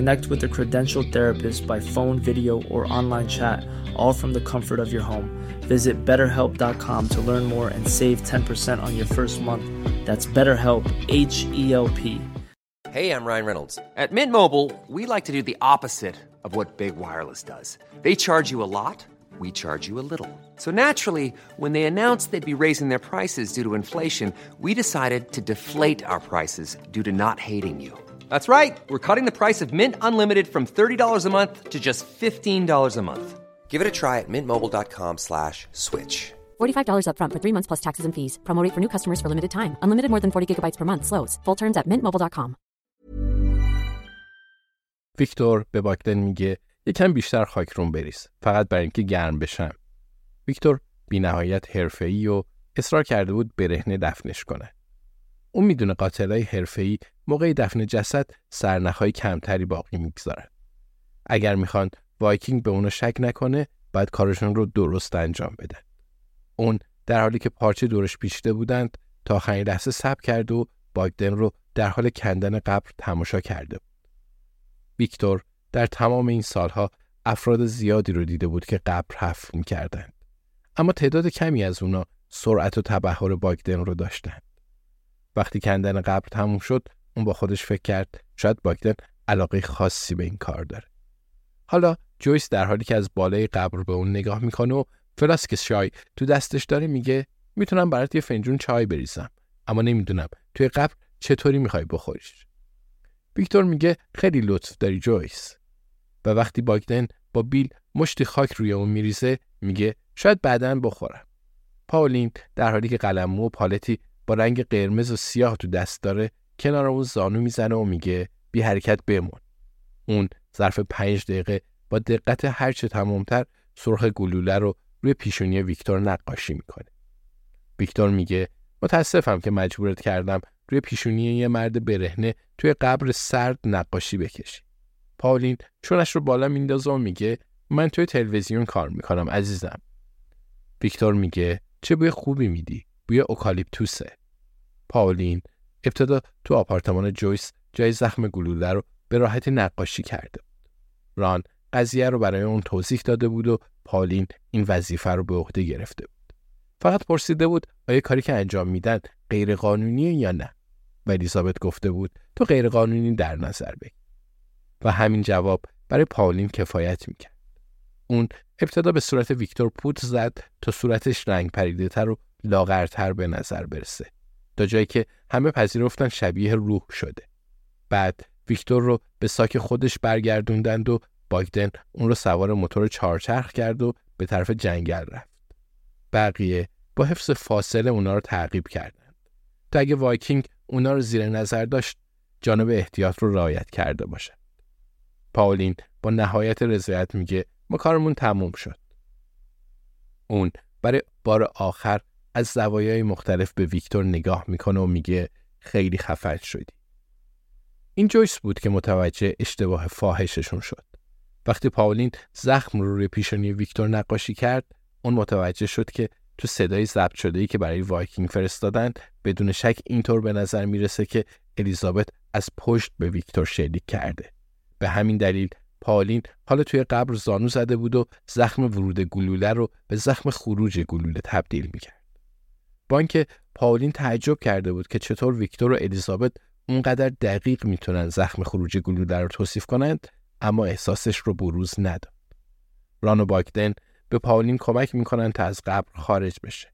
Connect with a credentialed therapist by phone, video, or online chat, all from the comfort of your home. Visit betterhelp.com to learn more and save 10% on your first month. That's BetterHelp, H E L P. Hey, I'm Ryan Reynolds. At Mint Mobile, we like to do the opposite of what Big Wireless does. They charge you a lot, we charge you a little. So naturally, when they announced they'd be raising their prices due to inflation, we decided to deflate our prices due to not hating you. That's right. We're cutting the price of Mint Unlimited from $30 a month to just $15 a month. Give it a try at mintmobile.com slash switch. $45 upfront for three months plus taxes and fees. Promo rate for new customers for limited time. Unlimited more than 40 gigabytes per month. Slows. Full terms at mintmobile.com. ویکتور به باگدن میگه یکم بیشتر خاک روم بریز فقط برای اینکه گرم بشم. ویکتور بی نهایت حرفه‌ای و اصرار کرده بود برهنه دفنش کنه. اون می‌دونه قاتلای حرفه‌ای موقع دفن جسد سرنخهای کمتری باقی می‌گذارن. اگر می‌خوان وایکینگ به اونو شک نکنه باید کارشون رو درست انجام بدن. اون در حالی که پارچه دورش پیچیده بودند تا آخرین لحظه صبر کرد و باگدن رو در حال کندن قبر تماشا کرده بود. ویکتور در تمام این سالها افراد زیادی رو دیده بود که قبر حفر می‌کردند. اما تعداد کمی از اونا سرعت و تبهر باگدن رو داشتند. وقتی کندن قبر تموم شد اون با خودش فکر کرد شاید باگدن علاقه خاصی به این کار داره. حالا جویس در حالی که از بالای قبر به اون نگاه می‌کنه و فلاسک شای تو دستش داره میگه می‌تونم برات یه فنجون چای بریزم اما نمی‌دونم توی قبر چطوری می‌خوای بخوریش. ویکتور میگه خیلی لطف داری جویس و وقتی باگدن با بیل مشتی خاک روی اون میریزه میگه شاید بعدا بخورم. پاولین در حالی که قلمو و پالتی با رنگ قرمز و سیاه تو دست داره کنار اون زانو می‌زنه و میگه بی حرکت بمون. اون ظرف پنج دقیقه با دقت هرچه تمامتر سرخ گلوله رو روی پیشونی ویکتور نقاشی می‌کنه. ویکتور میگه متاسفم که مجبورت کردم روی پیشونی یه مرد برهنه توی قبر سرد نقاشی بکشی. پاولین چونش رو بالا میندازه و میگه من توی تلویزیون کار می‌کنم عزیزم. ویکتور میگه چه بوی خوبی میدی؟ بوی اوکالیپتوسه. پاولین ابتدا تو آپارتمان جویس جای زخم گلوله رو به راحتی نقاشی کرده بود. ران قضیه رو برای اون توضیح داده بود و پالین این وظیفه رو به عهده گرفته بود. فقط پرسیده بود آیا کاری که انجام میدن غیر قانونیه یا نه؟ و الیزابت گفته بود تو غیر قانونی در نظر بگیر. و همین جواب برای پاولین کفایت می‌کرد. اون ابتدا به صورت ویکتور پوت زد تا صورتش رنگ پریده تر و لاغرتر به نظر برسه. تا جایی که همه پذیرفتن شبیه روح شده. بعد ویکتور رو به ساک خودش برگردوندند و باگدن اون رو سوار موتور چهارچرخ کرد و به طرف جنگل رفت. بقیه با حفظ فاصله اونا رو تعقیب کردند. تا اگه وایکینگ اونا رو زیر نظر داشت جانب احتیاط رو رعایت کرده باشه. پاولین با نهایت رضایت میگه ما کارمون تموم شد. اون برای بار آخر از زوایای مختلف به ویکتور نگاه می‌کنه و میگه خیلی خفن شدی. این جویس بود که متوجه اشتباه فاحششون شد. وقتی پاولین زخم رو روی پیشانی ویکتور نقاشی کرد، اون متوجه شد که تو صدای ضبط شده ای که برای وایکینگ فرستادن بدون شک اینطور به نظر می‌رسه که الیزابت از پشت به ویکتور شلیک کرده. به همین دلیل پاولین حالا توی قبر زانو زده بود و زخم ورود گلوله رو به زخم خروج گلوله تبدیل می‌کرد. با اینکه پاولین تعجب کرده بود که چطور ویکتور و الیزابت اونقدر دقیق می‌تونن زخم خروج گلوله رو توصیف کنند اما احساسش رو بروز نداد. ران و باگدن به پاولین کمک می‌کنن تا از قبر خارج بشه.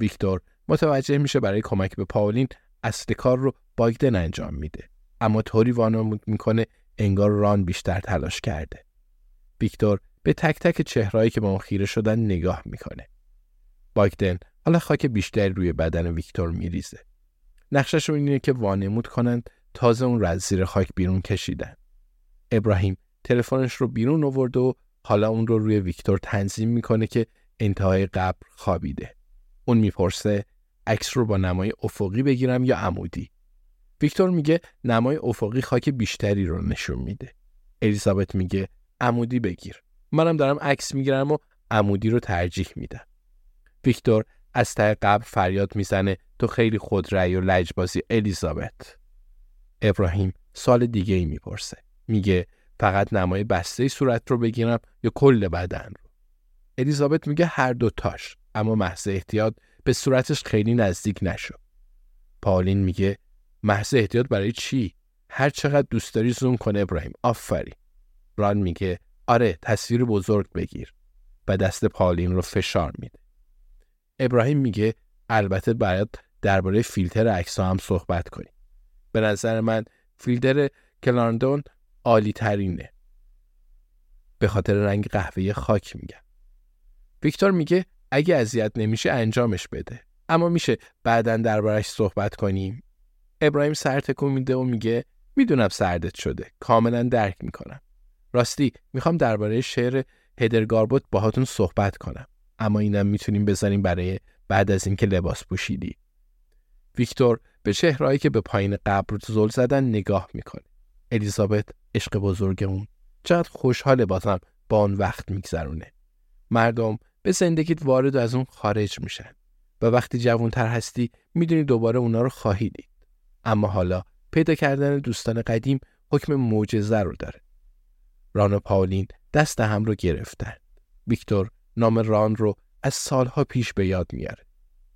ویکتور متوجه میشه برای کمک به پاولین اصل کار رو باگدن انجام میده. اما طوری وانمود می‌کنه انگار ران بیشتر تلاش کرده. ویکتور به تک تک چهرهایی که به اون خیره شدن نگاه می‌کنه. باگدن حالا خاک بیشتری روی بدن ویکتور میریزه. نقشش رو اینه که وانمود کنند تازه اون رو از زیر خاک بیرون کشیدن. ابراهیم تلفنش رو بیرون آورد و حالا اون رو روی ویکتور تنظیم می‌کنه که انتهای قبر خوابیده. اون می‌پرسه عکس رو با نمای افقی بگیرم یا عمودی. ویکتور میگه نمای افقی خاک بیشتری رو نشون میده. الیزابت میگه عمودی بگیر. منم دارم عکس می‌گیرم و عمودی رو ترجیح میدم. ویکتور از ته قبر فریاد می‌زنه تو خیلی خودرأی و لجبازی الیزابت. ابراهیم سال دیگه ای می‌پرسه. میگه فقط نمای بسته صورت رو بگیرم یا کل بدن رو. الیزابت میگه هر دو تاش اما محض احتیاط به صورتش خیلی نزدیک نشو. پالین میگه محض احتیاط برای چی؟ هر چقدر دوست داری زوم کنه ابراهیم آفرین. ران میگه آره تصویر بزرگ بگیر و دست پالین رو فشار میده. ابراهیم میگه البته باید درباره فیلتر عکس هم صحبت کنیم. به نظر من فیلتر کلاندون عالی ترینه. به خاطر رنگ قهوه خاک میگم. ویکتور میگه اگه اذیت نمیشه انجامش بده. اما میشه بعدا دربارش صحبت کنیم. ابراهیم سر تکون میده و میگه می‌دونم سردت شده. کاملا درک می‌کنم. راستی می‌خوام درباره شعر هدرگاربوت باهاتون صحبت کنم. اما اینم می‌تونیم بذاریم برای بعد از اینکه لباس پوشیدی. ویکتور به چهرهایی که به پایین قبر زل زدن نگاه می‌کنه. الیزابت عشق بزرگ اون چقدر خوشحال بازم با اون وقت میگذرونه. مردم به زندگیت وارد و از اون خارج میشن و وقتی جوانتر هستی می‌دونی دوباره اونا رو خواهی دید. اما حالا پیدا کردن دوستان قدیم حکم معجزه رو داره. ران و پاولین دست هم رو گرفتن. ویکتور نام ران رو از سالها پیش به یاد میاره.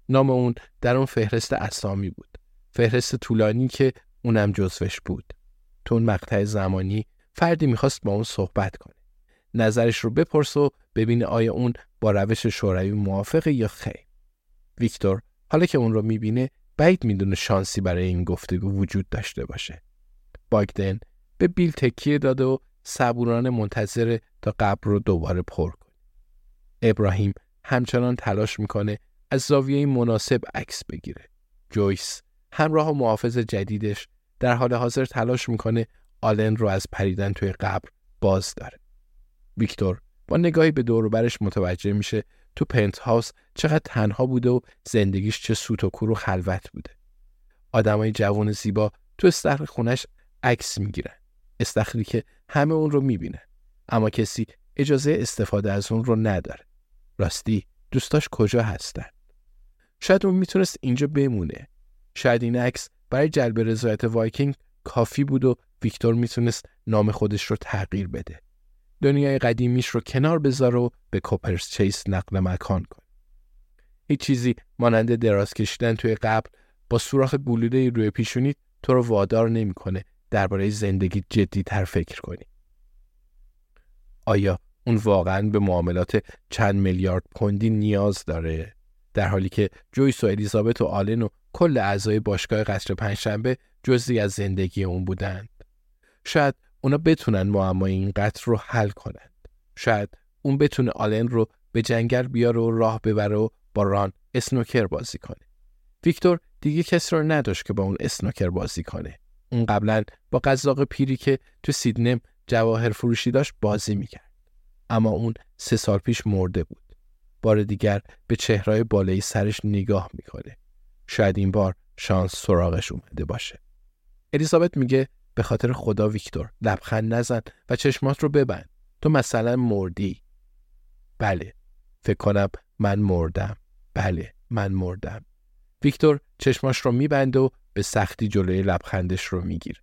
نام اون در اون فهرست اسامی بود. فهرست طولانی که اونم جزوش بود. تو اون مقطع زمانی فردی می‌خواست با اون صحبت کنه. نظرش رو بپرس و ببینه آیا اون با روش شوروی موافقه یا خیر. ویکتور حالا که اون رو می‌بینه بعید می‌دونه شانسی برای این گفتگو وجود داشته باشه. باگدن به بیل تکیه داده و صبورانه منتظر تا قبر رو دوباره پر کنه. ابراهیم همچنان تلاش می‌کنه از زاویه مناسب عکس بگیره. جویس همراه و محافظ جدیدش در حال حاضر تلاش می‌کنه آلن رو از پریدن توی قبر باز داره. ویکتور با نگاهی به دور برش متوجه میشه تو پنت هاوس چقدر تنها بوده و زندگیش چه سوت و کور و خلوت بوده. آدمای جوان زیبا تو استخر خونش عکس می‌گیرن. استخری که همه اون رو می‌بینه. اما کسی اجازه استفاده از اون رو نداره. راستی دوستاش کجا هستن؟ شاید اون می‌تونست اینجا بمونه. شاید این عکس برای جلب رضایت وایکینگ کافی بود و ویکتور می‌تونست نام خودش رو تغییر بده. دنیای قدیمیش رو کنار بذاره و به کوپرس چیس نقل مکان کنه. هیچ چیزی مانند دراز کشیدن توی قبر با سوراخ گلوله روی پیشونیت تو رو وادار نمی‌کنه درباره زندگی جدی تر فکر کنی. آیا اون واقعا به معاملات چند میلیارد پوندی نیاز داره؟ در حالی که جویس و الیزابت و آلن و کل اعضای باشگاه قصر پنجشنبه جزی از زندگی اون بودند. شاید اونا بتونن معمای این قتل رو حل کنند. شاید اون بتونه آلن رو به جنگل بیاره و راه ببره و با ران اسنوکر بازی کنه. ویکتور دیگه کسی رو نداشت که با اون اسنوکر بازی کنه. اون قبلا با قزاق پیری که تو سیدنم جواهر فروشی داشت بازی می‌کرد. اما اون سه سال پیش مرده بود. بار دیگر به چهرهای بالای سرش نگاه می‌کنه. شاید این بار شانس سراغش اومده باشه. الیزابت میگه به خاطر خدا ویکتور لبخند نزن و چشمات رو ببند. تو مثلا مردی. بله. فکر کنم من مردم. بله من مردم. ویکتور چشماش رو میبند و به سختی جلوی لبخندش رو میگیر.